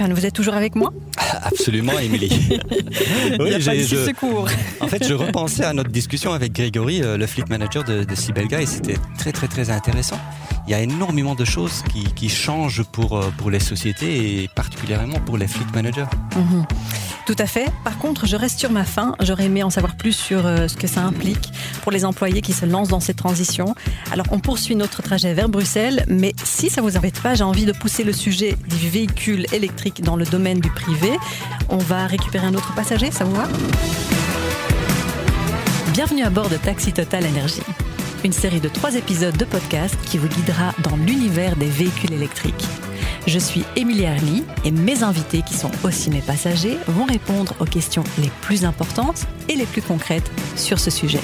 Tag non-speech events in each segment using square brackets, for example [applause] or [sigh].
Stéphane, vous êtes toujours avec moi? Absolument, Émilie. [laughs] oui, j'ai je... secours. En fait, je repensais à notre discussion avec Grégory, euh, le fleet manager de, de Sibelga, et c'était très très très intéressant. Il y a énormément de choses qui, qui, changent pour, euh, pour les sociétés et particulièrement pour les fleet managers. Mhm. Tout à fait. Par contre, je reste sur ma faim. J'aurais aimé en savoir plus sur euh, ce que ça implique pour les employés qui se lancent dans cette transition. Alors, on poursuit notre trajet vers Bruxelles, mais si ça vous embête pas, j'ai envie de pousser le sujet du véhicule électrique dans le domaine du privé. On va récupérer un autre passager, ça vous va? Bienvenue à bord de Taxi Total Energy, une série de trois épisodes de podcast qui vous guidera dans l'univers des véhicules électriques. Je suis Émilie Arly et mes invités, qui sont aussi mes passagers, vont répondre aux questions les plus importantes et les plus concrètes sur ce sujet.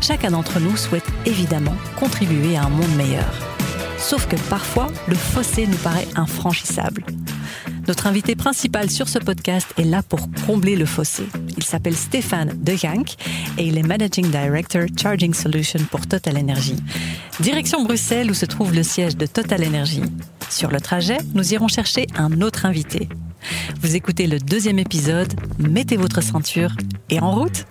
Chacun d'entre nous souhaite évidemment contribuer à un monde meilleur. Sauf que parfois, le fossé nous paraît infranchissable. Notre invité principal sur ce podcast est là pour combler le fossé. Il s'appelle Stéphane De Jank et il est Managing Director Charging Solution pour Total Energy. Direction Bruxelles où se trouve le siège de Total Energy. Sur le trajet, nous irons chercher un autre invité. Vous écoutez le deuxième épisode, mettez votre ceinture et en route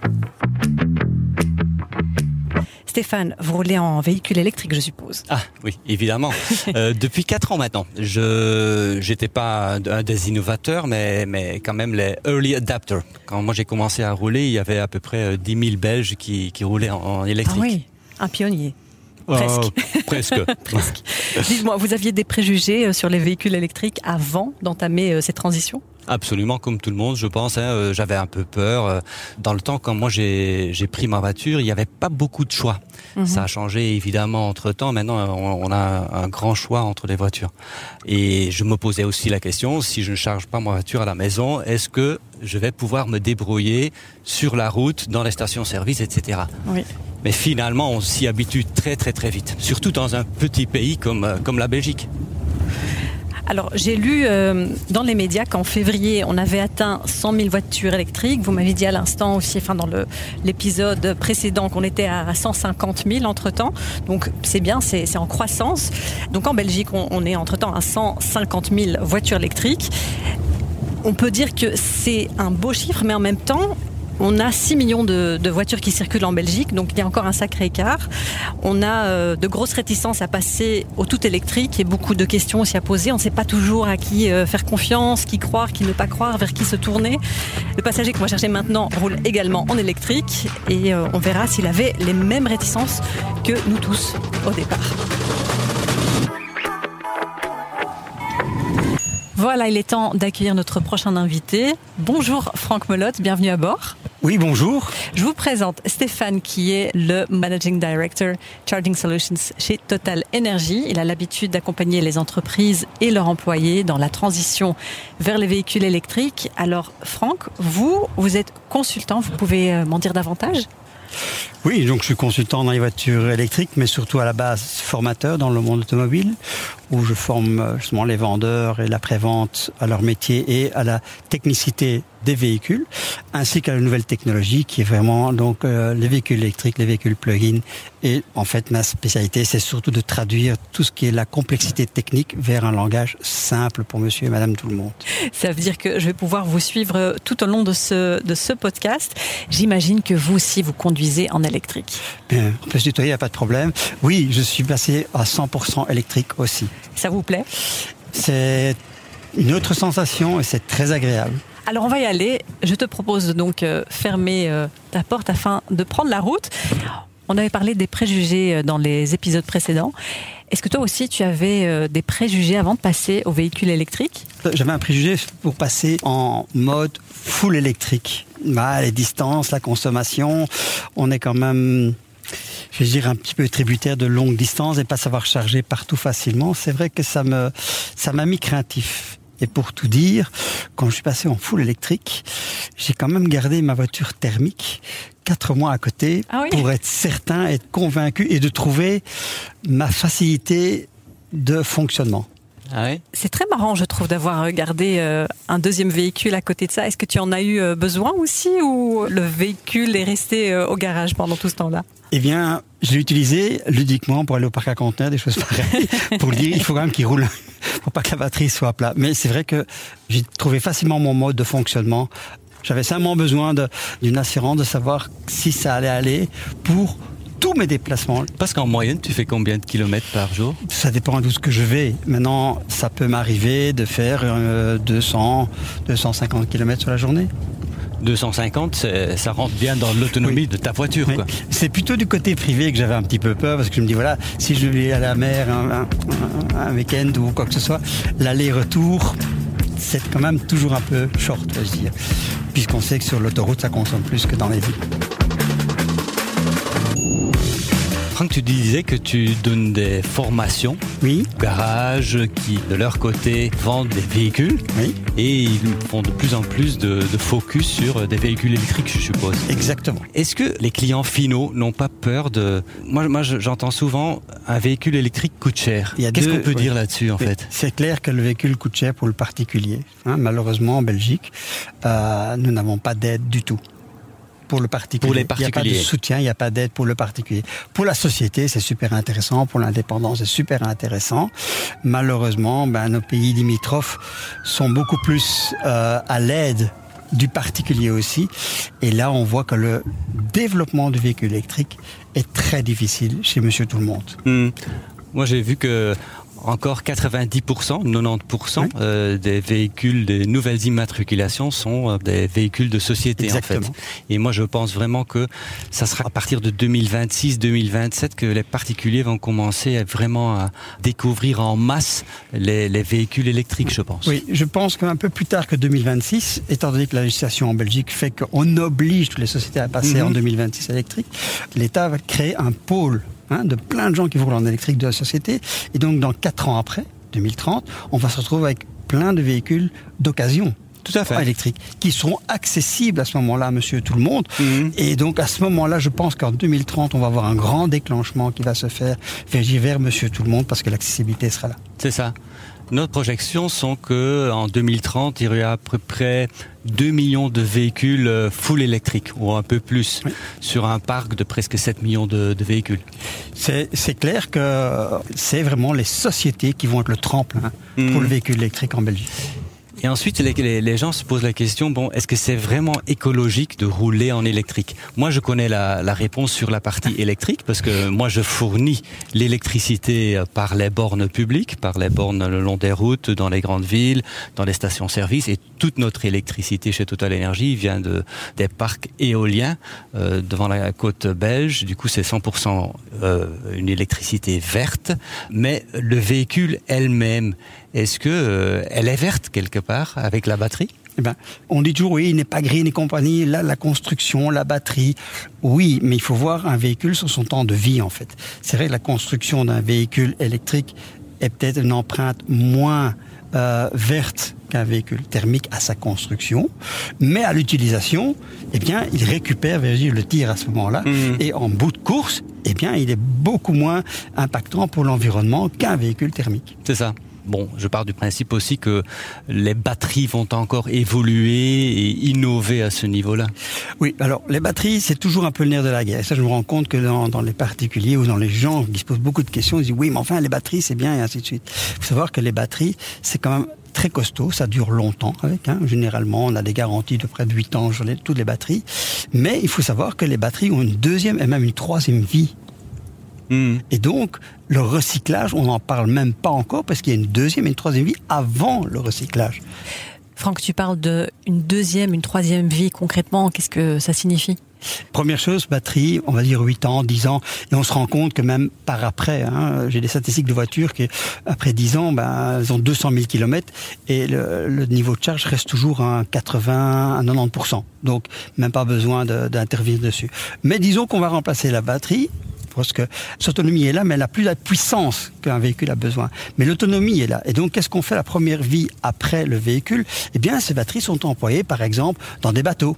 Stéphane, vous roulez en véhicule électrique, je suppose. Ah oui, évidemment. [laughs] euh, depuis quatre ans maintenant. Je n'étais pas un des innovateurs, mais, mais quand même les early adapters. Quand moi j'ai commencé à rouler, il y avait à peu près 10 euh, 000 Belges qui, qui roulaient en, électrique. Ah oui, un pionnier. Presque. Oh, [laughs] presque. presque. Dites-moi, vous aviez des préjugés euh, sur les véhicules électriques avant d'entamer euh, cette transition? Absolument, comme tout le monde, je pense. Hein, euh, j'avais un peu peur. Euh, dans le temps, quand moi j'ai pris ma voiture, il n'y avait pas beaucoup de choix. Mhm. Ça a changé évidemment entre temps. Maintenant, on, a un grand choix entre les voitures. Et je me posais aussi la question si je ne charge pas ma voiture à la maison, est-ce que je vais pouvoir me débrouiller sur la route, dans les stations-service, etc. Oui. Mais finalement, on s'y habitue très très très vite, surtout dans un petit pays comme, euh, comme la Belgique. Alors, j'ai lu euh, dans les médias qu'en février, on avait atteint 100 000 voitures électriques. Vous m'avez dit à l'instant aussi, enfin dans l'épisode précédent, qu'on était à 150 000 entre-temps. Donc, c'est bien, c'est en croissance. Donc, en Belgique, on, on est entre-temps à 150 000 voitures électriques. On peut dire que c'est un beau chiffre, mais en même temps, on a 6 millions de, voitures qui circulent en Belgique, donc il y a encore un sacré écart. On a euh, de grosses réticences à passer au tout électrique et beaucoup de questions aussi à poser. On ne sait pas toujours à qui euh, faire confiance, qui croire, qui ne pas croire, vers qui se tourner. Le passager qu'on va chercher maintenant roule également en électrique et euh, on verra s'il avait les mêmes réticences que nous tous au départ. Voilà, il est temps d'accueillir notre prochain invité. Bonjour Franck Melotte, bienvenue à bord. Oui, bonjour. Je vous présente Stéphane qui est le Managing Director Charging Solutions chez Total Energy. Il a l'habitude d'accompagner les entreprises et leurs employés dans la transition vers les véhicules électriques. Alors Franck, vous, vous êtes consultant, vous pouvez euh, m'en dire davantage? Oui, donc je suis consultant dans les voitures électriques, mais surtout à la base formateur dans le monde automobile, où je forme euh, justement les vendeurs et l'après-vente à leur métier et à la technicité des véhicules, ainsi qu'à la nouvelle technologie qui est vraiment donc euh, les véhicules électriques, les véhicules plug-in. Et en fait, ma spécialité, c'est surtout de traduire tout ce qui est la complexité technique vers un langage simple pour monsieur et madame tout le monde. Ça veut dire que je vais pouvoir vous suivre tout au long de ce, de ce podcast. J'imagine que vous aussi, vous conduisez en électrique. Bien, on peut se tutoyer, il n'y a pas de problème. Oui, je suis passé à 100% électrique aussi. Ça vous plaît C'est une autre sensation et c'est très agréable. Alors on va y aller. Je te propose de donc euh, fermer euh, ta porte afin de prendre la route. On avait parlé des préjugés euh, dans les épisodes précédents. Est-ce que toi aussi tu avais des préjugés avant de passer au véhicule électrique? J'avais un préjugé pour passer en mode full électrique. Bah, les distances, la consommation, on est quand même je vais dire un petit peu tributaire de longues distances et pas savoir charger partout facilement. C'est vrai que ça me ça m'a mis craintif. Et pour tout dire, quand je suis passé en full électrique, j'ai quand même gardé ma voiture thermique quatre mois à côté ah pour être certain, être convaincu et de trouver ma facilité de fonctionnement. Ah c'est très marrant, je trouve, d'avoir gardé euh, un deuxième véhicule à côté de ça. Est-ce que tu en as eu euh, besoin aussi ou le véhicule est resté euh, au garage pendant tout ce temps-là? Eh bien, je l'ai utilisé ludiquement pour aller au parc à conteneurs, des choses [laughs] pareilles, pour dire il faut quand même qu'il roule [laughs] pour pas que la batterie soit plat. Mais c'est vrai que j'ai trouvé facilement mon mode de fonctionnement. J'avais simplement besoin d'une assurance de savoir si ça allait aller pour tous mes déplacements. Parce qu'en moyenne, tu fais combien de kilomètres par jour? Ça dépend d'où ce que je vais. Maintenant, ça peut m'arriver de faire 200, 250 kilomètres sur la journée. 250, ça rentre bien dans l'autonomie de ta voiture. C'est plutôt du côté privé que j'avais un petit peu peur parce que je me dis voilà, si je vais à la mer un, un week-end ou quoi que ce soit, l'aller-retour, c'est quand même toujours un peu short, je dire, puisqu'on sait que sur l'autoroute, ça consomme plus que dans les villes. Franck, tu disais que tu donnes des formations oui. garages qui, de leur côté, vendent des véhicules. Oui. Et ils font de plus en plus de, focus sur des véhicules électriques, je suppose. Exactement. Est-ce que les clients finaux n'ont pas peur de... Moi, moi j'entends souvent un véhicule électrique coûte cher. Qu'est-ce qu'on peut dire là-dessus, en fait? C'est clair que le véhicule coûte cher pour le particulier. Hein. malheureusement, en Belgique, euh, nous n'avons pas d'aide du tout pour le particulier. Pour les particuliers. Il n'y a pas de soutien, il n'y a pas d'aide pour le particulier. Pour la société, c'est super intéressant. Pour l'indépendance, c'est super intéressant. Malheureusement, ben, nos pays limitrophes sont beaucoup plus euh, à l'aide du particulier aussi. Et là, on voit que le développement du véhicule électrique est très difficile chez Monsieur Tout le Monde. Hmm. Moi, j'ai vu que encore 90%, 90% euh, des véhicules, des nouvelles immatriculations sont euh, des véhicules de société en fait. Et moi je pense vraiment que ça sera à partir de 2026-2027 que les particuliers vont commencer vraiment à découvrir en masse les, véhicules électriques, je pense. Oui, je pense qu'un peu plus tard que 2026, étant donné que la législation en Belgique fait qu'on oblige toutes les sociétés à passer en 2026 mhm. électrique, l'État va créer un pôle Hein, de plein de gens qui vont en électrique de la société. Et donc, dans quatre ans après, 2030, on va se retrouver avec plein de véhicules d'occasion. Tout à fait. électriques qui seront accessibles à ce moment-là, monsieur tout le monde. Mhm. Et donc à ce moment-là, je pense qu'en 2030, on va avoir un grand déclenchement qui va se faire vers monsieur tout le monde parce que l'accessibilité sera là. C'est ça. Nos projections sont que en 2030, il y aura à peu près 2 millions de véhicules euh, full électriques ou un peu plus sur un parc de presque 7 millions de, véhicules. C'est clair que c'est vraiment les sociétés qui vont être le tremplin pour mhm. le véhicule électrique en Belgique. Et ensuite, les, les, gens se posent la question bon, est-ce que c'est vraiment écologique de rouler en électrique? Moi, je connais la, la, réponse sur la partie [laughs] électrique parce que moi, je fournis l'électricité par les bornes publiques, par les bornes le long des routes, dans les grandes villes, dans les stations-service, et toute notre électricité chez Total Energy vient de des parcs éoliens euh, devant la côte belge. Du coup, c'est 100% euh, une électricité verte, mais le véhicule elle-même est-ce que euh, elle est verte quelque part avec la batterie? Eh ben, on dit toujours oui, il n'est pas green et compagnie. Là, la construction, la batterie, oui, mais il faut voir un véhicule sur son temps de vie en fait. C'est vrai que la construction d'un véhicule électrique est peut-être une empreinte moins euh, verte qu'un véhicule thermique à sa construction, mais à l'utilisation, eh bien, il récupère le tir à ce moment-là, mmh. et en bout de course, eh bien, il est beaucoup moins impactant pour l'environnement qu'un véhicule thermique. C'est ça. Bon, je pars du principe aussi que les batteries vont encore évoluer et innover à ce niveau-là. Oui, alors les batteries, c'est toujours un peu le nerf de la guerre. Ça, je me rends compte que dans, les particuliers ou dans les gens qui se posent beaucoup de questions, ils disent oui, mais enfin, les batteries, c'est bien et ainsi de suite. Il faut savoir que les batteries, c'est quand même très costaud, ça dure longtemps avec. Hein. Généralement, on a des garanties de près de 8 ans sur toutes les batteries. Mais il faut savoir que les batteries ont une deuxième et même une troisième vie. Et donc, le recyclage, on n'en parle même pas encore parce qu'il y a une deuxième et une troisième vie avant le recyclage. Franck, tu parles d'une deuxième, une troisième vie concrètement. Qu'est-ce que ça signifie? Première chose, batterie, on va dire 8 ans, 10 ans, et on se rend compte que même par après, hein, j'ai des statistiques de voitures qui, après 10 ans, ben, elles ont 200 000 km et le, le, niveau de charge reste toujours à 80, à 90%. Donc, même pas besoin d'intervenir dessus. Mais disons qu'on va remplacer la batterie parce que l'autonomie est là, mais elle n'a plus la puissance qu'un véhicule a besoin. Mais l'autonomie est là. Et donc, qu'est-ce qu'on fait la première vie après le véhicule? Eh bien, ces batteries sont employées, par exemple, dans des bateaux.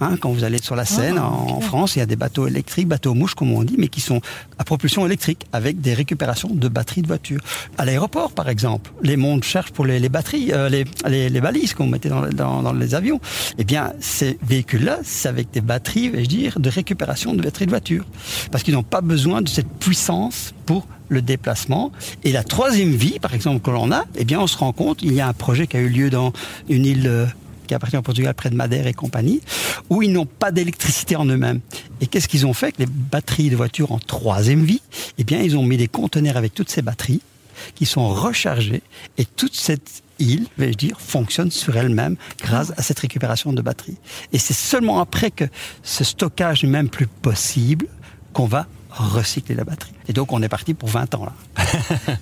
Hein, quand vous allez sur la Seine, ah, en France, il y a des bateaux électriques, bateaux mouches, comme on dit, mais qui sont à propulsion électrique, avec des récupérations de batteries de voitures. À l'aéroport, par exemple, les mondes cherchent pour les, batteries, euh, les, balises qu'on mettait dans, les avions. Eh bien, ces véhicules-là, c'est avec des batteries, vais-je dire, de récupération de batteries de voitures. Parce qu'ils n'ont pas besoin besoin de cette puissance pour le déplacement. Et la troisième vie, par exemple, que l'on a, eh bien, on se rend compte, il y a un projet qui a eu lieu dans une île euh, qui appartient au Portugal, près de Madère et compagnie, où ils n'ont pas d'électricité en eux-mêmes. Et qu'est-ce qu'ils ont fait? Avec les batteries de voitures en troisième vie Eh bien, ils ont mis des conteneurs avec toutes ces batteries qui sont rechargées et toute cette île, vais-je dire, fonctionne sur elle-même grâce à cette récupération de batteries. Et c'est seulement après que ce stockage n'est même plus possible qu'on va recycler la batterie. Et donc on est parti pour 20 ans là. [laughs]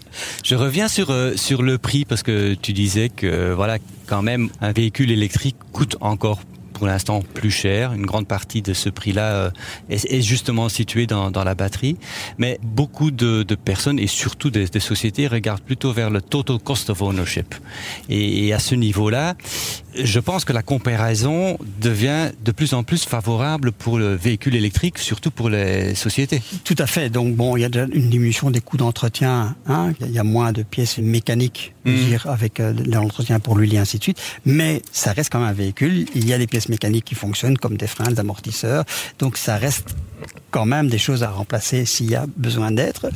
Je reviens sur euh, sur le prix parce que tu disais que voilà quand même un véhicule électrique coûte encore pour l'instant plus cher. Une grande partie de ce prix-là euh, est, justement située dans, dans, la batterie. Mais beaucoup de, de personnes et surtout des, des, sociétés regardent plutôt vers le total cost of ownership. Et, et à ce niveau-là, je pense que la comparaison devient de plus en plus favorable pour le véhicule électrique, surtout pour les sociétés. Tout à fait. Donc bon, il y a déjà une diminution des coûts d'entretien. Hein. Il y a moins de pièces mécaniques, mmh. dire, avec euh, l'entretien pour l'huile et ainsi de suite. Mais ça reste quand même un véhicule. Il y a des pièces mécaniques qui fonctionnent comme des freins, des amortisseurs. Donc ça reste quand même des choses à remplacer s'il y a besoin d'être.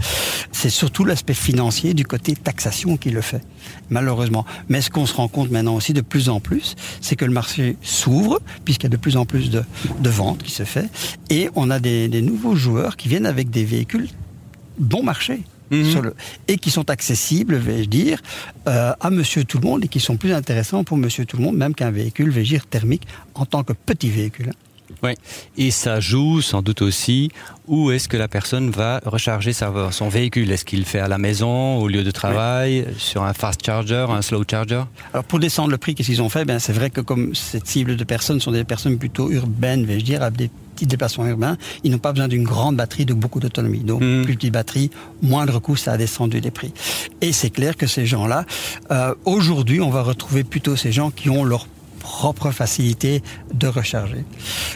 C'est surtout l'aspect financier du côté taxation qui le fait, malheureusement. Mais ce qu'on se rend compte maintenant aussi de plus en plus, c'est que le marché s'ouvre, puisqu'il y a de plus en plus de, ventes qui se fait, et on a des, nouveaux joueurs qui viennent avec des véhicules bon marché. Mmh. Sur le, et qui sont accessibles, vais-je dire, euh, à monsieur tout le monde et qui sont plus intéressants pour monsieur tout le monde, même qu'un véhicule, vais-je dire, thermique en tant que petit véhicule. Oui, et ça joue sans doute aussi où est-ce que la personne va recharger sa, son véhicule? Est-ce qu'il le fait à la maison, au lieu de travail, oui. sur un fast charger, un slow charger? Alors pour descendre le prix, qu'est-ce qu'ils ont fait? Ben, C'est vrai que comme cette cible de personnes sont des personnes plutôt urbaines, vais-je dire, avec des petits déplacements urbains, ils n'ont pas besoin d'une grande batterie de beaucoup d'autonomie. Donc mmh. plus petite batterie, moindre coût, ça a descendu les prix. Et c'est clair que ces gens-là, euh, aujourd'hui, on va retrouver plutôt ces gens qui ont leur propre facilité de recharger.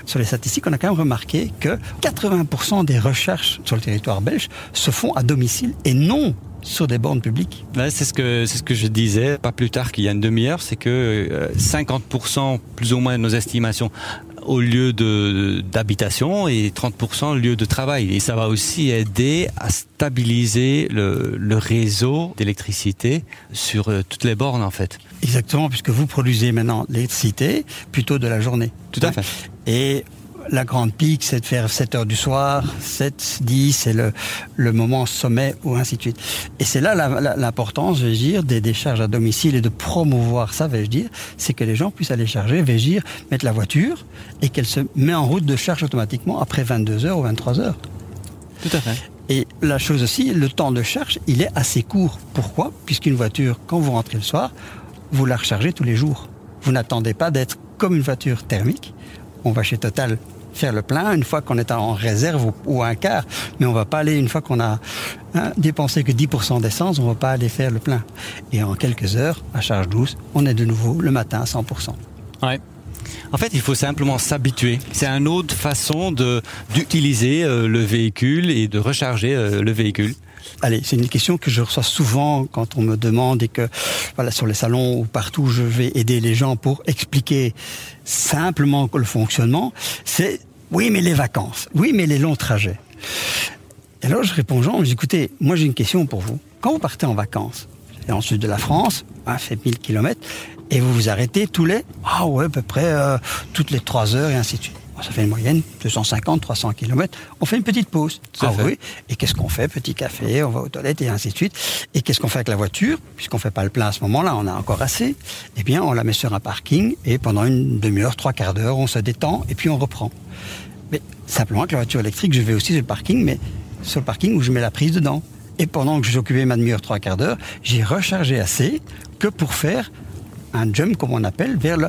Sur les statistiques, on a quand même remarqué que 80% des recherches sur le territoire belge se font à domicile et non sur des bornes publiques. Ouais, c'est ce que c'est ce que je disais pas plus tard qu'il y a une demi-heure, c'est que euh, 50% plus ou moins de nos estimations au lieu de d'habitation et 30% au lieu de travail. Et ça va aussi aider à stabiliser le, le réseau d'électricité sur euh, toutes les bornes en fait. Exactement, puisque vous produisez maintenant l'électricité plutôt de la journée. Tout à fait. Et la grande pique, c'est de faire 7 heures du soir, 7, 10, c'est le, le moment sommet ou ainsi de suite. Et c'est là l'importance, je veux dire, des décharges à domicile et de promouvoir ça, vais-je dire, c'est que les gens puissent aller charger, vais-je dire, mettre la voiture et qu'elle se met en route de charge automatiquement après 22 heures ou 23 heures. Tout à fait. Et la chose aussi, le temps de charge, il est assez court. Pourquoi? Puisqu'une voiture, quand vous rentrez le soir, vous la rechargez tous les jours. Vous n'attendez pas d'être comme une voiture thermique. On va chez Total faire le plein une fois qu'on est en réserve ou, un quart. Mais on va pas aller une fois qu'on a hein, dépensé que 10% d'essence, on va pas aller faire le plein. Et en quelques heures, à charge douce, on est de nouveau le matin à 100%. Ouais. En fait, il faut simplement s'habituer. C'est une autre façon d'utiliser euh, le véhicule et de recharger euh, le véhicule. Allez, c'est une question que je reçois souvent quand on me demande et que, voilà, sur les salons ou partout, je vais aider les gens pour expliquer simplement le fonctionnement. C'est, oui, mais les vacances. Oui, mais les longs trajets. Et alors, je réponds aux gens, écoutez, moi, j'ai une question pour vous. Quand vous partez en vacances, en sud de la France, hein, fait 1000 km, et vous vous arrêtez tous les, ah ouais, à peu près, euh, toutes les 3 heures et ainsi de suite ça fait une moyenne 250, 300 km. On fait une petite pause. Ah oui. Et qu'est-ce qu'on fait? Petit café, on va aux toilettes et ainsi de suite. Et qu'est-ce qu'on fait avec la voiture? Puisqu'on fait pas le plein à ce moment-là, on a encore assez. Eh bien, on la met sur un parking et pendant une demi-heure, trois quarts d'heure, on se détend et puis on reprend. Mais simplement que la voiture électrique, je vais aussi sur le parking, mais sur le parking où je mets la prise dedans. Et pendant que je suis occupé ma demi-heure, trois quarts d'heure, j'ai rechargé assez que pour faire un jump, comme on appelle, vers le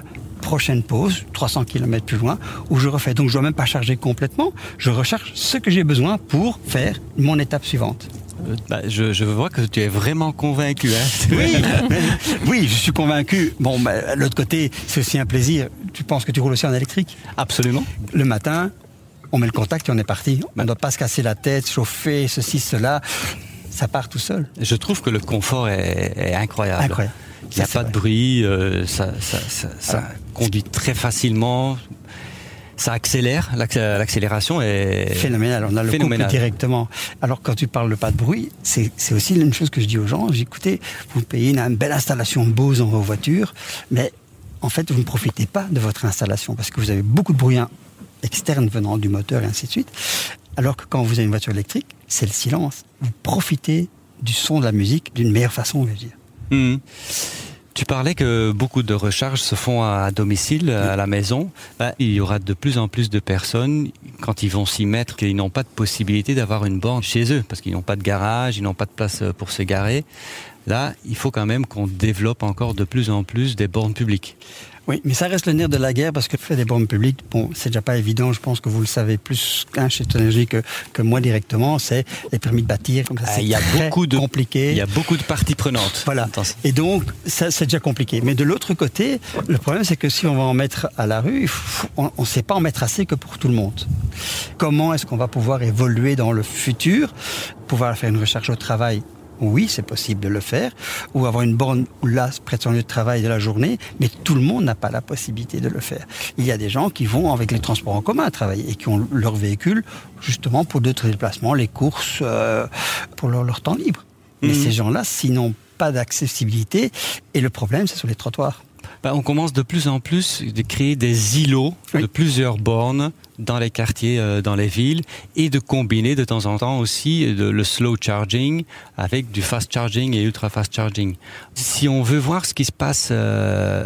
prochaine pause, 300 km plus loin, où je refais. Donc je ne dois même pas charger complètement, je recharge ce que j'ai besoin pour faire mon étape suivante. Euh, bah, je, je, vois que tu es vraiment convaincu. Hein [laughs] oui, [laughs] oui, je suis convaincu. Bon, bah, l'autre côté, c'est aussi un plaisir. Tu penses que tu roules aussi en électrique? Absolument. Le matin, on met le contact et on est parti. On ne doit pas se casser la tête, chauffer, ceci, cela. Ça part tout seul. Je trouve que le confort est, est incroyable. Incroyable. Il n'y a pas vrai. de bruit, euh, ça, ça, ça, ça conduit très facilement. Ça accélère, l'accélération est phénoménal. On a le couple directement. Alors quand tu parles de pas de bruit, c'est aussi une chose que je dis aux gens. J'écoutez, vous payez une, belle installation Bose dans vos voitures, mais en fait vous ne profitez pas de votre installation parce que vous avez beaucoup de bruit externe venant du moteur et ainsi de suite. Alors que quand vous avez une voiture électrique, c'est le silence. Vous profitez du son de la musique d'une meilleure façon, je veux dire. Mmh. Tu parlais que beaucoup de recharges se font à domicile, à la maison. Bah, il y aura de plus en plus de personnes, quand ils vont s'y mettre, qu'ils n'ont pas de possibilité d'avoir une borne chez eux, parce qu'ils n'ont pas de garage, ils n'ont pas de place pour se garer. Là, il faut quand même qu'on développe encore de plus en plus des bornes publiques. Oui, mais ça reste le nerf de la guerre parce que faire des bornes publiques, bon, c'est déjà pas évident. Je pense que vous le savez plus qu'un chez Tonergie que, que moi directement. C'est les permis de bâtir. Ah, il y a beaucoup de compliqué. Il y a beaucoup de parties prenantes. Voilà. Et donc, ça, c'est déjà compliqué. Mais de l'autre côté, le problème, c'est que si on va en mettre à la rue, on ne sait pas en mettre assez que pour tout le monde. Comment est-ce qu'on va pouvoir évoluer dans le futur, pouvoir faire une recherche au travail oui, c'est possible de le faire, ou avoir une borne là, près de son lieu de travail de la journée, mais tout le monde n'a pas la possibilité de le faire. Il y a des gens qui vont avec les transports en commun travailler et qui ont leur véhicule justement pour d'autres déplacements, les courses, euh, pour leur, temps libre. Mais mmh. ces gens-là, sinon pas d'accessibilité, et le problème, c'est sur les trottoirs. Bah, on commence de plus en plus de créer des îlots de plusieurs bornes dans les quartiers, euh, dans les villes, et de combiner de temps en temps aussi le slow charging avec du fast charging et ultra fast charging. Si on veut voir ce qui se passe euh,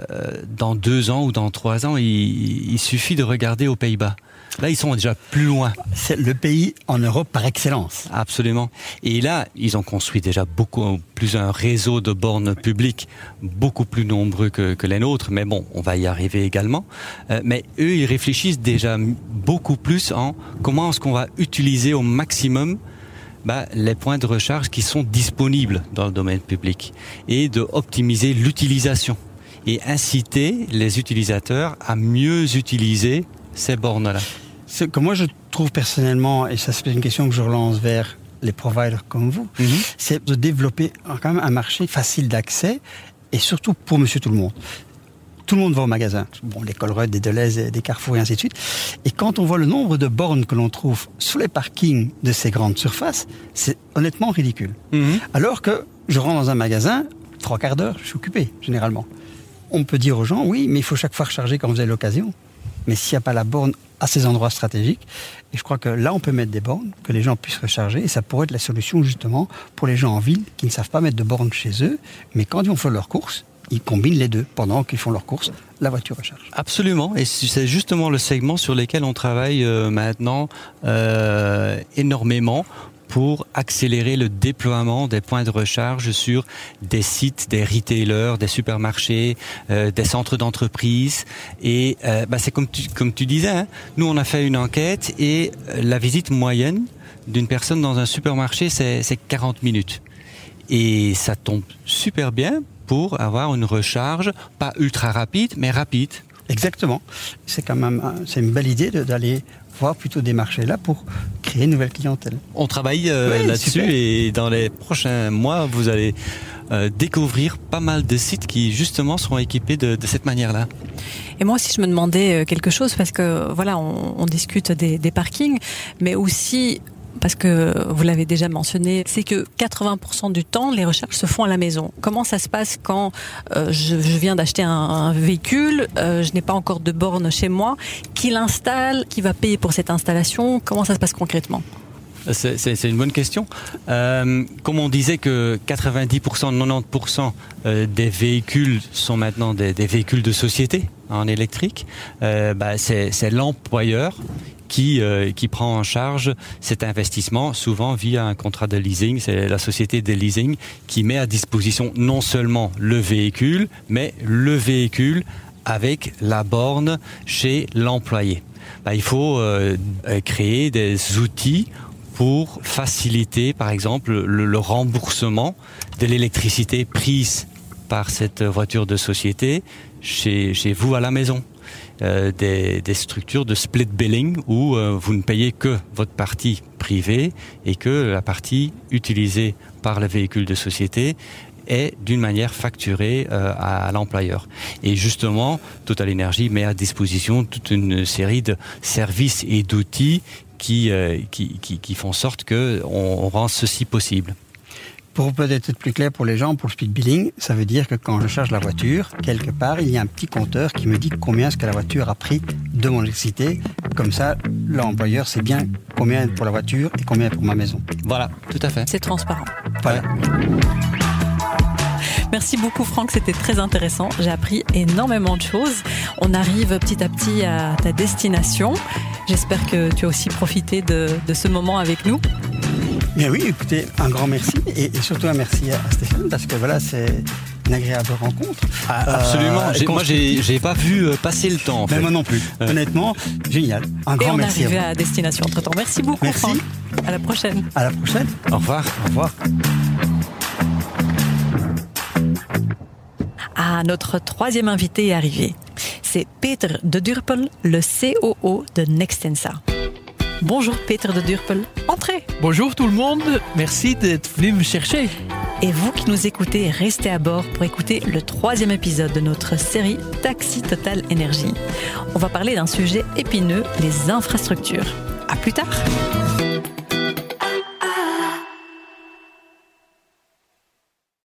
dans deux ans ou dans trois ans, il suffit de regarder aux Pays-Bas. Là, ils sont déjà plus loin. C'est le pays en Europe par excellence. Absolument. Et là, ils ont construit déjà beaucoup plus un réseau de bornes publiques, beaucoup plus nombreux que, les Mais bon, on va y arriver également. Euh, mais eux, ils réfléchissent déjà beaucoup plus en comment est-ce qu'on va utiliser au maximum bah, les points de recharge qui sont disponibles dans le domaine public et de optimiser l'utilisation et inciter les utilisateurs à mieux utiliser ces bornes-là ce que moi je trouve personnellement, et ça c'est une question que je relance vers les providers comme vous, mhm. c'est de développer quand même un marché facile d'accès et surtout pour monsieur tout le monde. Tout le monde va au magasin. Bon, les Colruyt, des Deleuze, des Carrefour et ainsi de suite. Et quand on voit le nombre de bornes que l'on trouve sous les parkings de ces grandes surfaces, c'est honnêtement ridicule. Mhm. Alors que je rentre dans un magasin, trois quarts d'heure, je suis occupé, généralement. On peut dire aux gens, oui, mais il faut chaque fois recharger quand vous avez l'occasion. Mais s'il n'y a pas la borne à ces endroits stratégiques, et je crois que là, on peut mettre des bornes, que les gens puissent recharger, et ça pourrait être la solution justement pour les gens en ville qui ne savent pas mettre de bornes chez eux, mais quand ils vont faire leurs courses, ils combinent les deux pendant qu'ils font leurs courses, la voiture recharge. Absolument, et c'est justement le segment sur lequel on travaille euh, maintenant euh, énormément pour accélérer le déploiement des points de recharge sur des sites, des retailers, des supermarchés, euh, des centres d'entreprise. Et bah, c'est comme tu, disais, hein, nous on a fait une enquête et la visite moyenne d'une personne dans un supermarché, c'est 40 minutes. Et ça tombe super bien pour avoir une recharge, pas ultra rapide, mais rapide. Exactement. C'est quand même c'est une belle idée d'aller voir plutôt des marchés là pour créer une nouvelle clientèle. On travaille euh, là-dessus et dans les prochains mois, vous allez euh, découvrir pas mal de sites qui justement seront équipés de, cette manière-là. Et moi aussi, je me demandais euh, quelque chose parce que voilà, on, discute des, des, parkings, mais aussi parce que vous l'avez déjà mentionné, c'est que 80% du temps, les recherches se font à la maison. Comment ça se passe quand euh, je, viens d'acheter un, véhicule, euh, je n'ai pas encore de borne chez moi, qui l'installe, qui va payer pour cette installation? Comment ça se passe concrètement? C'est une bonne question. Euh, comme on disait que 90%, 90% des véhicules sont maintenant des, véhicules de société en électrique, bah c'est l'employeur qui, euh, qui prend en charge cet investissement, souvent via un contrat de leasing. C'est la société de leasing qui met à disposition non seulement le véhicule, mais le véhicule avec la borne chez l'employé. Bah, il faut euh, créer des outils pour faciliter, par exemple, le, le remboursement de l'électricité prise par cette voiture de société chez, chez vous à la maison. Euh, des, structures de split billing où euh, vous ne payez que votre partie privée et que la partie utilisée par le véhicule de société est d'une manière facturée euh, à l'employeur. Et justement, Total Energy met à disposition toute une série de services et d'outils qui, qui, font sorte que on rend ceci possible. Pour peut-être être plus clair pour les gens, pour le speed billing, ça veut dire que quand je charge la voiture, quelque part, il y a un petit compteur qui me dit combien est-ce que la voiture a pris de mon électricité. Comme ça, l'employeur sait bien combien pour la voiture et combien pour ma maison. Voilà, tout à fait. C'est transparent. Voilà. Merci beaucoup Franck, c'était très intéressant. J'ai appris énormément de choses. On arrive petit à petit à ta destination. J'espère que tu as aussi profité de, de ce moment avec nous. Bien oui, écoutez, un grand merci et, et surtout un merci à Stéphane parce que voilà, c'est une agréable rencontre. Ah, absolument. Euh, moi, j'ai pas vu euh, passer le temps. En fait. moi non plus. Euh. Honnêtement, génial. Un grand et on merci. est arrivé à, à, destination entre temps. Merci beaucoup. Merci. Franck. À la prochaine. À la prochaine. Au revoir. Au revoir. Ah, notre troisième invité est arrivé. C'est Peter de Durpel, le COO de Nextensa. Bonjour Peter de Durpel, entrez. Bonjour tout le monde, merci d'être venu me chercher. Et vous qui nous écoutez, restez à bord pour écouter le troisième épisode de notre série Taxi Total Énergie. On va parler d'un sujet épineux, les infrastructures. À plus tard.